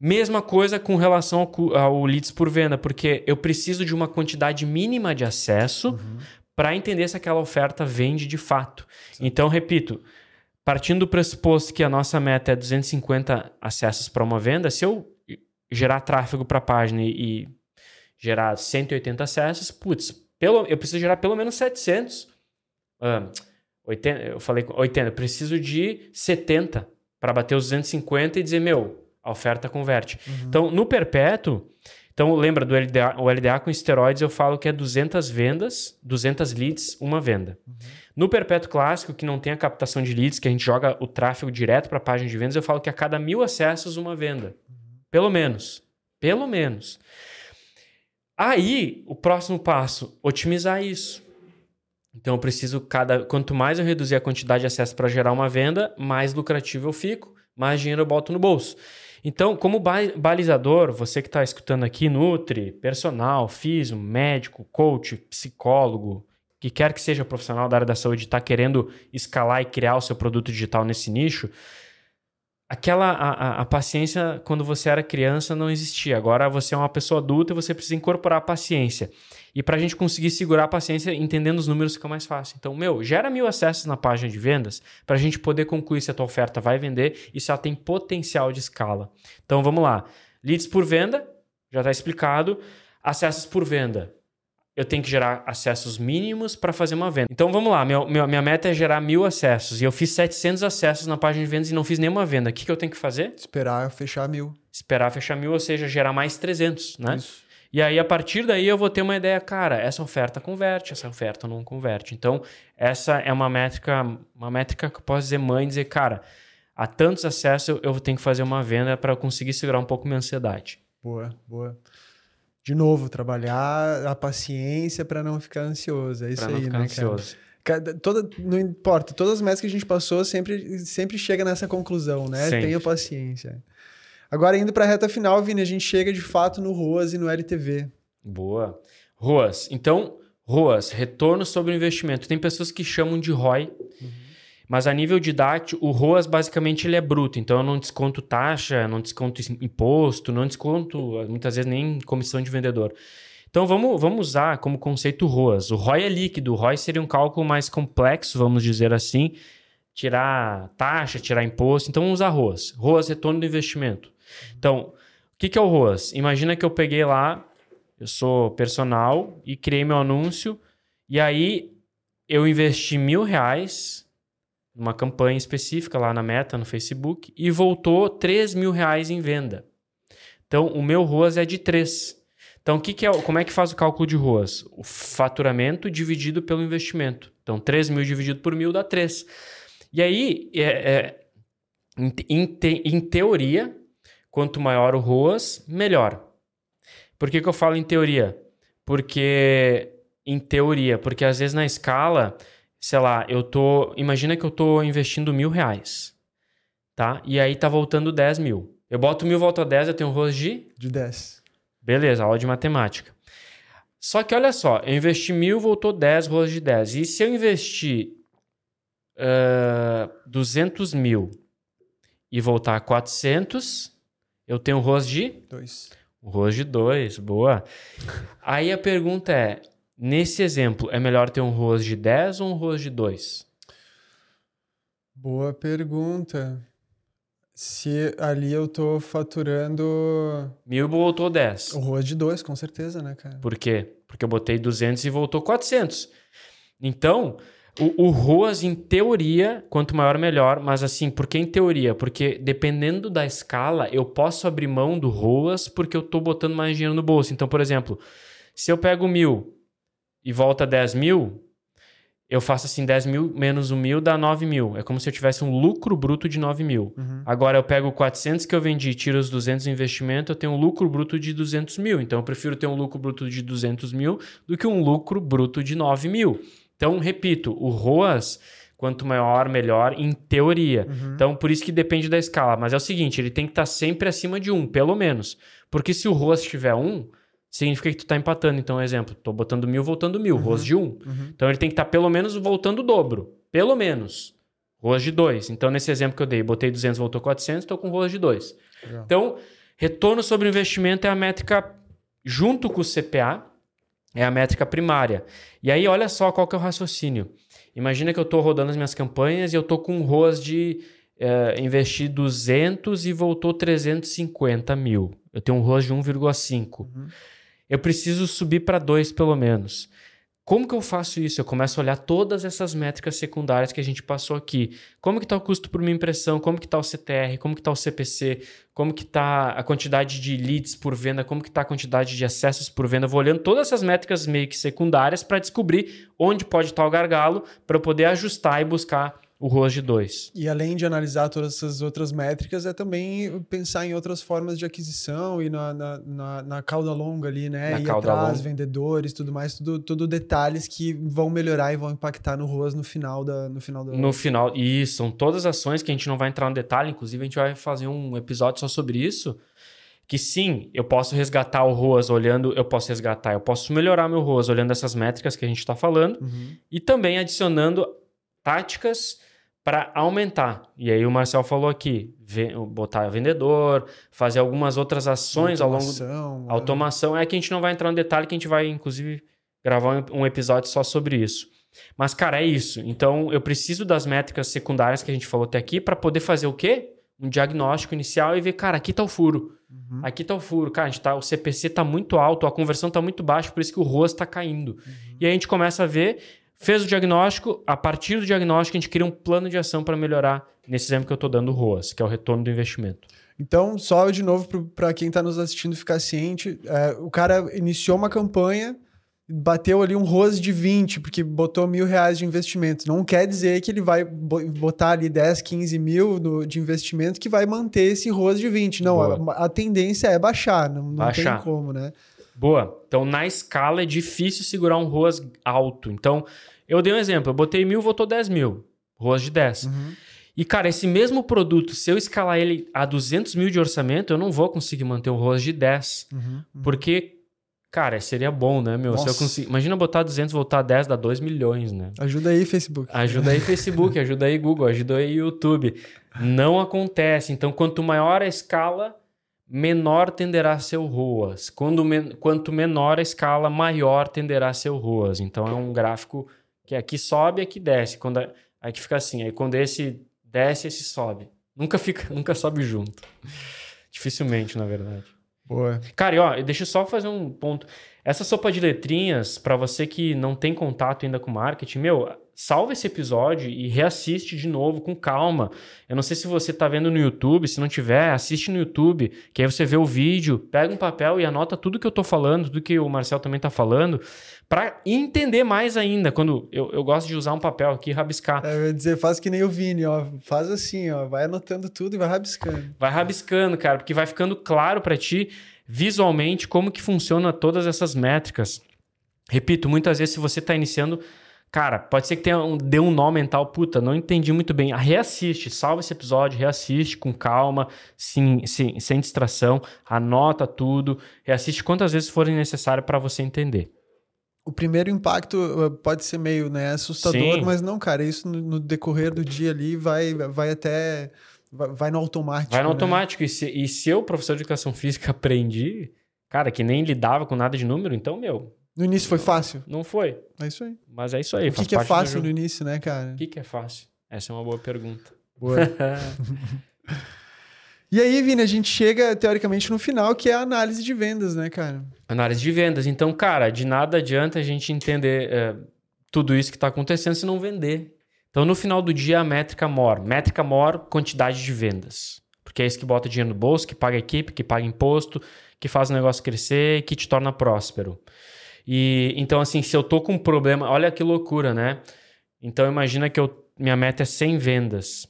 S1: Mesma coisa com relação ao, ao leads por venda, porque eu preciso de uma quantidade mínima de acesso uhum. para entender se aquela oferta vende de fato. Sim. Então, repito, partindo do pressuposto que a nossa meta é 250 acessos para uma venda, se eu gerar tráfego para a página e, gerar 180 acessos, putz, pelo, eu preciso gerar pelo menos 700. Uh, 80, eu falei 80, eu preciso de 70 para bater os 250 e dizer, meu, a oferta converte. Uhum. Então, no perpétuo, então lembra do LDA, o LDA com esteroides, eu falo que é 200 vendas, 200 leads, uma venda. Uhum. No Perpétuo Clássico, que não tem a captação de leads, que a gente joga o tráfego direto para a página de vendas, eu falo que a cada mil acessos, uma venda. Pelo menos. Pelo menos. Aí, o próximo passo, otimizar isso. Então, eu preciso, cada quanto mais eu reduzir a quantidade de acessos para gerar uma venda, mais lucrativo eu fico, mais dinheiro eu boto no bolso. Então, como balizador, você que está escutando aqui, Nutri, personal, físico, médico, coach, psicólogo, que quer que seja profissional da área da saúde está querendo escalar e criar o seu produto digital nesse nicho, aquela a, a, paciência quando você era criança não existia. Agora você é uma pessoa adulta e você precisa incorporar a paciência. E para a gente conseguir segurar a paciência, entendendo os números fica mais fácil. Então, meu, gera mil acessos na página de vendas para a gente poder concluir se a tua oferta vai vender e se ela tem potencial de escala. Então, vamos lá. Leads por venda, já está explicado. Acessos por venda, eu tenho que gerar acessos mínimos para fazer uma venda. Então vamos lá, meu, meu, minha meta é gerar mil acessos e eu fiz 700 acessos na página de vendas e não fiz nenhuma venda. O que, que eu tenho que fazer?
S2: Esperar fechar mil.
S1: Esperar fechar mil, ou seja, gerar mais 300, né? Isso. E aí, a partir daí, eu vou ter uma ideia, cara, essa oferta converte, essa oferta não converte. Então, essa é uma métrica, uma métrica que eu posso dizer mãe, dizer, cara, a tantos acessos eu tenho que fazer uma venda para conseguir segurar um pouco minha ansiedade.
S2: Boa, boa de novo, trabalhar a paciência para não ficar ansioso. É isso pra aí, né, ansioso. cara? Toda, não importa, todas as metas que a gente passou sempre, sempre chega nessa conclusão, né? Sempre. Tenha paciência. Agora, indo para a reta final, Vini, a gente chega de fato no ROAS e no LTV.
S1: Boa. ROAS. Então, ROAS, retorno sobre o investimento. Tem pessoas que chamam de ROI, uhum. Mas a nível didático, o ROAS basicamente ele é bruto. Então eu não desconto taxa, não desconto imposto, não desconto muitas vezes nem comissão de vendedor. Então vamos, vamos usar como conceito ROAS. O ROI é líquido, o ROI seria um cálculo mais complexo, vamos dizer assim, tirar taxa, tirar imposto. Então vamos usar ROAS. ROAS, retorno do investimento. Então, o que, que é o ROAS? Imagina que eu peguei lá, eu sou personal e criei meu anúncio, e aí eu investi mil reais numa campanha específica lá na Meta, no Facebook, e voltou 3 mil reais em venda. Então, o meu ROAS é de 3. Então, que, que é, como é que faz o cálculo de ROAS? O faturamento dividido pelo investimento. Então, 3 mil dividido por mil dá 3. E aí, é, é, em, em, em, teoria, quanto maior o ROAS, melhor. Por que, que eu falo em teoria? Porque, em teoria, porque às vezes na escala, sei lá, eu tô. Imagina que eu tô investindo mil reais. Tá? E aí tá voltando 10 mil. Eu boto mil, volto a 10, eu tenho um ROAS de?
S2: De 10.
S1: Beleza, aula de matemática. Só que olha só, eu investi mil, voltou 10, rolas de 10. E se eu investir uh, 200 mil e voltar a 400, eu tenho um ROS de?
S2: 2.
S1: Um ROS de 2, boa. Aí a pergunta é, nesse exemplo, é melhor ter um ROS de 10 ou um ROS de 2?
S2: Boa pergunta. Se ali eu tô faturando.
S1: Mil voltou 10.
S2: O ROAS de 2, com certeza, né, cara?
S1: Por quê? Porque eu botei 200 e voltou 400. Então, o, o ROAS, em teoria, quanto maior, melhor. Mas assim, por que em teoria? Porque dependendo da escala, eu posso abrir mão do ROAS porque eu tô botando mais dinheiro no bolso. Então, por exemplo, se eu pego mil e volta 10 mil, eu faço assim 10 mil menos o mil dá 9 mil. É como se eu tivesse um lucro bruto de 9 mil. Uhum. Agora eu pego 400 que eu vendi, tiro os 200 de investimento, eu tenho um lucro bruto de 200 mil. Então eu prefiro ter um lucro bruto de 200 mil do que um lucro bruto de 9 mil. Então, repito, o ROAS, quanto maior, melhor, em teoria. Uhum. Então, por isso que depende da escala. Mas é o seguinte, ele tem que estar sempre acima de 1, pelo menos. Porque se o ROAS tiver 1, significa que tu tá empatando. Então, exemplo, tô botando mil, voltando mil, uhum. ROS de um. Uhum. Então, ele tem que estar tá pelo menos voltando o dobro. Pelo menos. ROS de dois. Então, nesse exemplo que eu dei, botei 200, voltou 400, estou com ROS de dois. Legal. Então, retorno sobre investimento é a métrica, junto com o CPA, é a métrica primária. E aí, olha só qual que é o raciocínio. Imagina que eu estou rodando as minhas campanhas e eu estou com um ROS de é, investir 200 e voltou 350 mil. Eu tenho um ROS de 1,5. Uhum eu preciso subir para 2 pelo menos. Como que eu faço isso? Eu começo a olhar todas essas métricas secundárias que a gente passou aqui. Como que está o custo por uma impressão? Como que está o CTR? Como que está o CPC? Como que está a quantidade de leads por venda? Como que está a quantidade de acessos por venda? vou olhando todas essas métricas meio que secundárias para descobrir onde pode estar o gargalo para eu poder ajustar e buscar o ROAS de 2.
S2: E além de analisar todas essas outras métricas, é também pensar em outras formas de aquisição e na, na, na, na cauda longa ali, né? Na Ir atrás, longa. vendedores, tudo mais, tudo, tudo detalhes que vão melhorar e vão impactar no ROAS no final da. No final, da...
S1: no final isso, são todas ações que a gente não vai entrar no detalhe, inclusive a gente vai fazer um episódio só sobre isso. Que sim, eu posso resgatar o ROAS olhando, eu posso resgatar, eu posso melhorar meu ROAS olhando essas métricas que a gente está falando uhum. e também adicionando táticas para aumentar. E aí o Marcel falou aqui, botar vendedor, fazer algumas outras ações automação, ao longo... É. Automação. É que a gente não vai entrar no detalhe, que a gente vai, inclusive, gravar um episódio só sobre isso. Mas, cara, é isso. Então, eu preciso das métricas secundárias que a gente falou até aqui para poder fazer o quê? Um diagnóstico inicial e ver, cara, aqui tá o furo. Uhum. Aqui tá o furo. Cara, a gente tá, o CPC tá muito alto, a conversão tá muito baixa, por isso que o rosto tá caindo. Uhum. E aí a gente começa a ver Fez o diagnóstico, a partir do diagnóstico a gente cria um plano de ação para melhorar, nesse exemplo que eu estou dando o ROAS, que é o retorno do investimento.
S2: Então, só de novo para quem está nos assistindo ficar ciente, é, o cara iniciou uma campanha, bateu ali um ROAS de 20, porque botou mil reais de investimento. Não quer dizer que ele vai botar ali 10, 15 mil no, de investimento que vai manter esse ROAS de 20. Não, a, a, tendência é baixar, não, não baixar. tem como, né?
S1: Boa. Então, na escala é difícil segurar um ROAS alto. Então, eu dei um exemplo. Eu botei mil, voltou 10 mil. ROAS de 10. Uhum. E, cara, esse mesmo produto, se eu escalar ele a 200 mil de orçamento, eu não vou conseguir manter um ROAS de 10. Uhum, uhum. Porque Cara, seria bom, né, meu? Se eu conseguir... Imagina botar 200 voltar 10, dá 2 milhões, né?
S2: Ajuda aí, Facebook.
S1: Ajuda aí Facebook, [laughs] ajuda aí Google, ajuda aí YouTube. Não acontece. Então, quanto maior a escala, menor tenderá a ser o ROAS. Quando men- Quanto menor a escala, maior tenderá a ser o ROAS. Então, é um gráfico que aqui sobe e aqui desce. Quando a- Aí que fica assim. Aí quando esse desce, esse sobe. Nunca, fica, [laughs] nunca sobe junto. Dificilmente, na verdade.
S2: Boa.
S1: Cara, e ó, deixa eu só fazer um ponto. Essa sopa de letrinhas, pra você que não tem contato ainda com marketing, meu, salva esse episódio e reassiste de novo com calma. Eu não sei se você tá vendo no YouTube, se não tiver, assiste no YouTube, que aí você vê o vídeo, pega um papel e anota tudo que eu tô falando, tudo que o Marcel também tá falando, pra entender mais ainda. Quando eu, eu gosto de usar um papel aqui e rabiscar.
S2: É, Eu ia dizer, faz que nem o Vini, ó. Faz assim, ó. Vai anotando tudo e vai rabiscando.
S1: Vai rabiscando, cara, porque vai ficando claro para ti visualmente como que funciona todas essas métricas. Repito, muitas vezes se você está iniciando, cara, pode ser que tenha um, dê um nó mental, puta, não entendi muito bem. Reassiste, salva esse episódio, reassiste com calma, sem, sem, sem distração, anota tudo, reassiste quantas vezes forem necessário para você entender.
S2: O primeiro impacto uh, pode ser meio né, assustador,
S1: Sim.
S2: mas não, cara, isso no, no decorrer do dia ali vai, vai até. Vai, vai no automático.
S1: Vai no
S2: né?
S1: automático. E se, e se eu, professor de educação física, [laughs] aprendi, cara, que nem lidava com nada de número, então, meu,
S2: No início foi fácil.
S1: não foi.
S2: É isso aí.
S1: Mas é isso aí.
S2: o que, que é fácil no início, né, cara?
S1: O que, que é fácil? Essa é uma boa pergunta.
S2: Boa. [laughs] E aí, Vini, a gente chega teoricamente no final, que é a análise de vendas, né, cara?
S1: Análise de vendas. Então, cara, de nada adianta a gente entender é, tudo isso que está acontecendo se não vender. Então, no final do dia, a métrica MOR. Métrica MOR, quantidade de vendas. Porque é isso que bota dinheiro no bolso, que paga equipe, que paga imposto, que faz o negócio crescer e que te torna próspero. E então, assim, se eu tô com um problema, olha que loucura, né? Então, imagina que eu, minha meta é 100 vendas.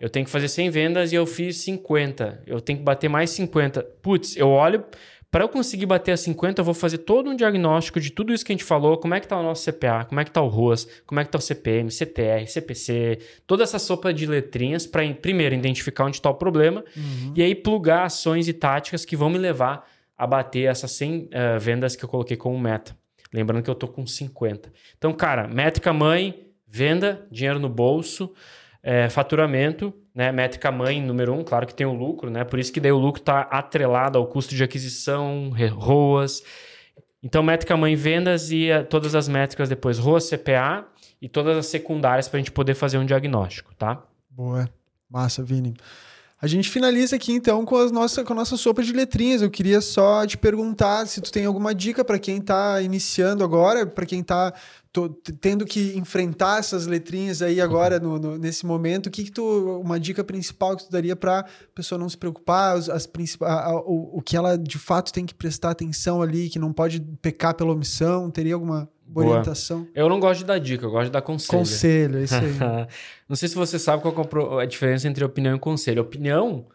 S1: Eu tenho que fazer 100 vendas e eu fiz 50. Eu tenho que bater mais 50. Putz, eu olho. Para eu conseguir bater a 50, eu vou fazer todo um diagnóstico de tudo isso que a gente falou, como é que tá o nosso CPA, como é que tá o ROAS, como é que tá o CPM, CTR, CPC, toda essa sopa de letrinhas para primeiro identificar onde está o problema e aí plugar ações e táticas que vão me levar a bater essas 100 eh, vendas que eu coloquei como meta. Lembrando que eu tô com 50. Então, cara, métrica mãe, venda, dinheiro no bolso, eh, faturamento, né? Métrica mãe, número um, claro que tem o lucro, né? Por isso que daí o lucro está atrelado ao custo de aquisição, ROAS. Então, métrica mãe, vendas e eh, todas as métricas depois, ROAS, CPA e todas as secundárias para a gente poder fazer um diagnóstico, tá?
S2: Boa. Massa, Vini. A gente finaliza aqui então com, as nossa, com a nossa sopa de letrinhas. Eu queria só te perguntar se tu tem alguma dica para quem está iniciando agora, para quem está tendo que enfrentar essas letrinhas aí agora no, no- nesse momento. O que, que tu uma dica principal que tu daria para a pessoa não se preocupar, as, as a- a- o, o que ela de fato tem que prestar atenção ali, que não pode pecar pela omissão? Teria alguma
S1: Boa.
S2: orientação?
S1: Eu não gosto de dar dica, eu gosto de dar conselho.
S2: Conselho, é isso aí. [laughs]
S1: não sei se você sabe qual é a diferença entre opinião e conselho. Opinião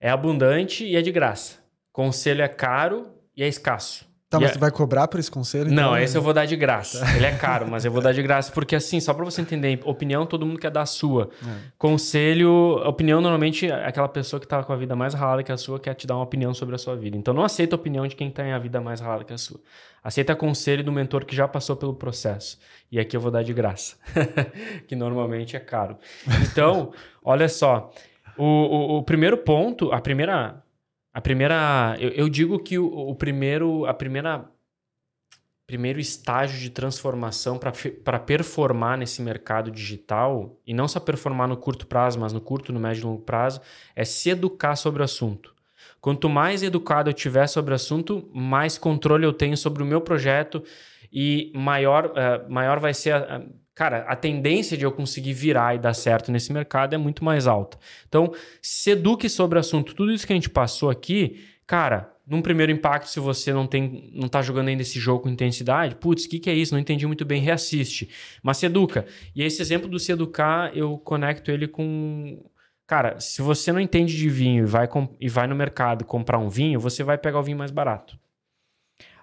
S1: é abundante e é de graça. Conselho é caro e é escasso.
S2: Tá, mas
S1: é-
S2: tu vai cobrar por esse conselho?
S1: Não,
S2: então?
S1: esse eu vou dar de graça. Ele é caro, mas eu vou dar de graça porque assim, só pra você entender, opinião todo mundo quer dar a sua. Conselho, opinião normalmente é aquela pessoa que tá com a vida mais ralada que a sua quer te dar uma opinião sobre a sua vida. Então não aceita a opinião de quem tem a vida mais ralada que a sua. Aceita conselho do mentor que já passou pelo processo. E aqui eu vou dar de graça, [laughs] que normalmente é caro. Então, olha só, o, o, o primeiro ponto, a primeira a primeira, eu, eu digo que o, o primeiro, a primeira primeiro estágio de transformação para performar nesse mercado digital, e não só performar no curto prazo, mas no curto, no médio e longo prazo, é se educar sobre o assunto. Quanto mais educado eu tiver sobre o assunto, mais controle eu tenho sobre o meu projeto e maior, eh, maior vai ser a, a- cara, a tendência de eu conseguir virar e dar certo nesse mercado é muito mais alta. Então, se eduque sobre o assunto. Tudo isso que a gente passou aqui, cara, num primeiro impacto, se você não tem, não tá jogando ainda esse jogo com intensidade, putz, o que, que é isso? Não entendi muito bem, reassiste. Mas se educa. E esse exemplo do se educar, eu conecto ele com. Cara, se você não entende de vinho e vai, e vai no mercado comprar um vinho, você vai pegar o vinho mais barato.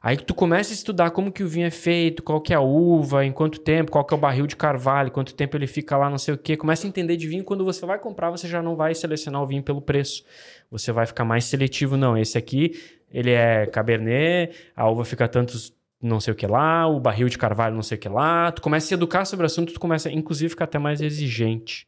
S1: Aí tu começa a estudar como que o vinho é feito, qual que é a uva, em quanto tempo, qual que é o barril de carvalho, quanto tempo ele fica lá, não sei o quê. Começa a entender de vinho. Quando você vai comprar, você já não vai selecionar o vinho pelo preço. Você vai ficar mais seletivo. Não, esse aqui ele é cabernet, a uva fica tantos não sei o que lá, o barril de carvalho não sei o que lá. Tu começa a se educar sobre o assunto, tu começa, inclusive, a ficar até mais exigente.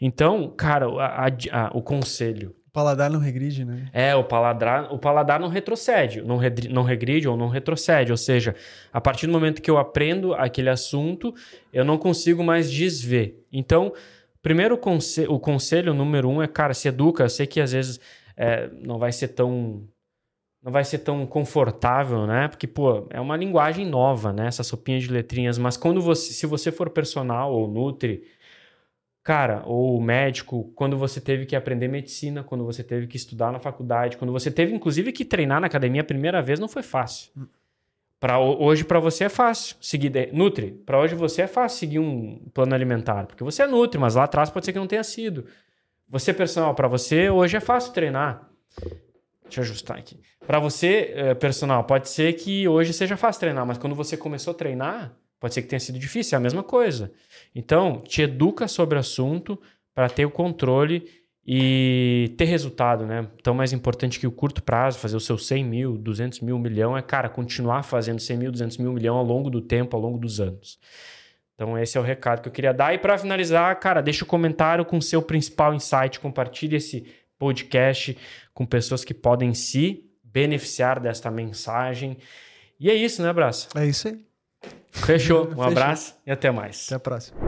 S1: Então, cara, a, a, a, o conselho.
S2: Paladar não regride, né?
S1: É, o paladar, o paladar não retrocede, não, redri, não regride ou não retrocede. Ou seja, a partir do momento que eu aprendo aquele assunto, eu não consigo mais desver. Então, primeiro conselho, o conselho número um é, cara, se educa. Eu sei que às vezes é, não vai ser tão não vai ser tão confortável, né? Porque, pô, é uma linguagem nova, né? Essa sopinha de letrinhas. Mas quando você, se você for personal ou nutri, cara, ou médico, quando você teve que aprender medicina, quando você teve que estudar na faculdade, quando você teve, inclusive, que treinar na academia a primeira vez, não foi fácil. Para hoje para você é fácil seguir de... nutri. Para hoje você é fácil seguir um plano alimentar, porque você é nutri, mas lá atrás pode ser que não tenha sido. Você personal, para você hoje é fácil treinar. Deixa eu ajustar aqui. Para você, eh, personal, pode ser que hoje seja fácil treinar, mas quando você começou a treinar, pode ser que tenha sido difícil, é a mesma coisa. Então, te educa sobre o assunto para ter o controle e ter resultado, né? Tão mais importante que o curto prazo, fazer o seu 100 mil, 200 mil, milhão, é, cara, continuar fazendo 100 mil, 200 mil, milhão ao longo do tempo, ao longo dos anos. Então, esse é o recado que eu queria dar. E para finalizar, cara, deixa o um comentário com o seu principal insight, compartilhe esse podcast com pessoas que podem se beneficiar desta mensagem. E é isso, né, Abraço?
S2: É isso aí.
S1: Fechou. Um Fechou. abraço e até mais.
S2: Até a próxima.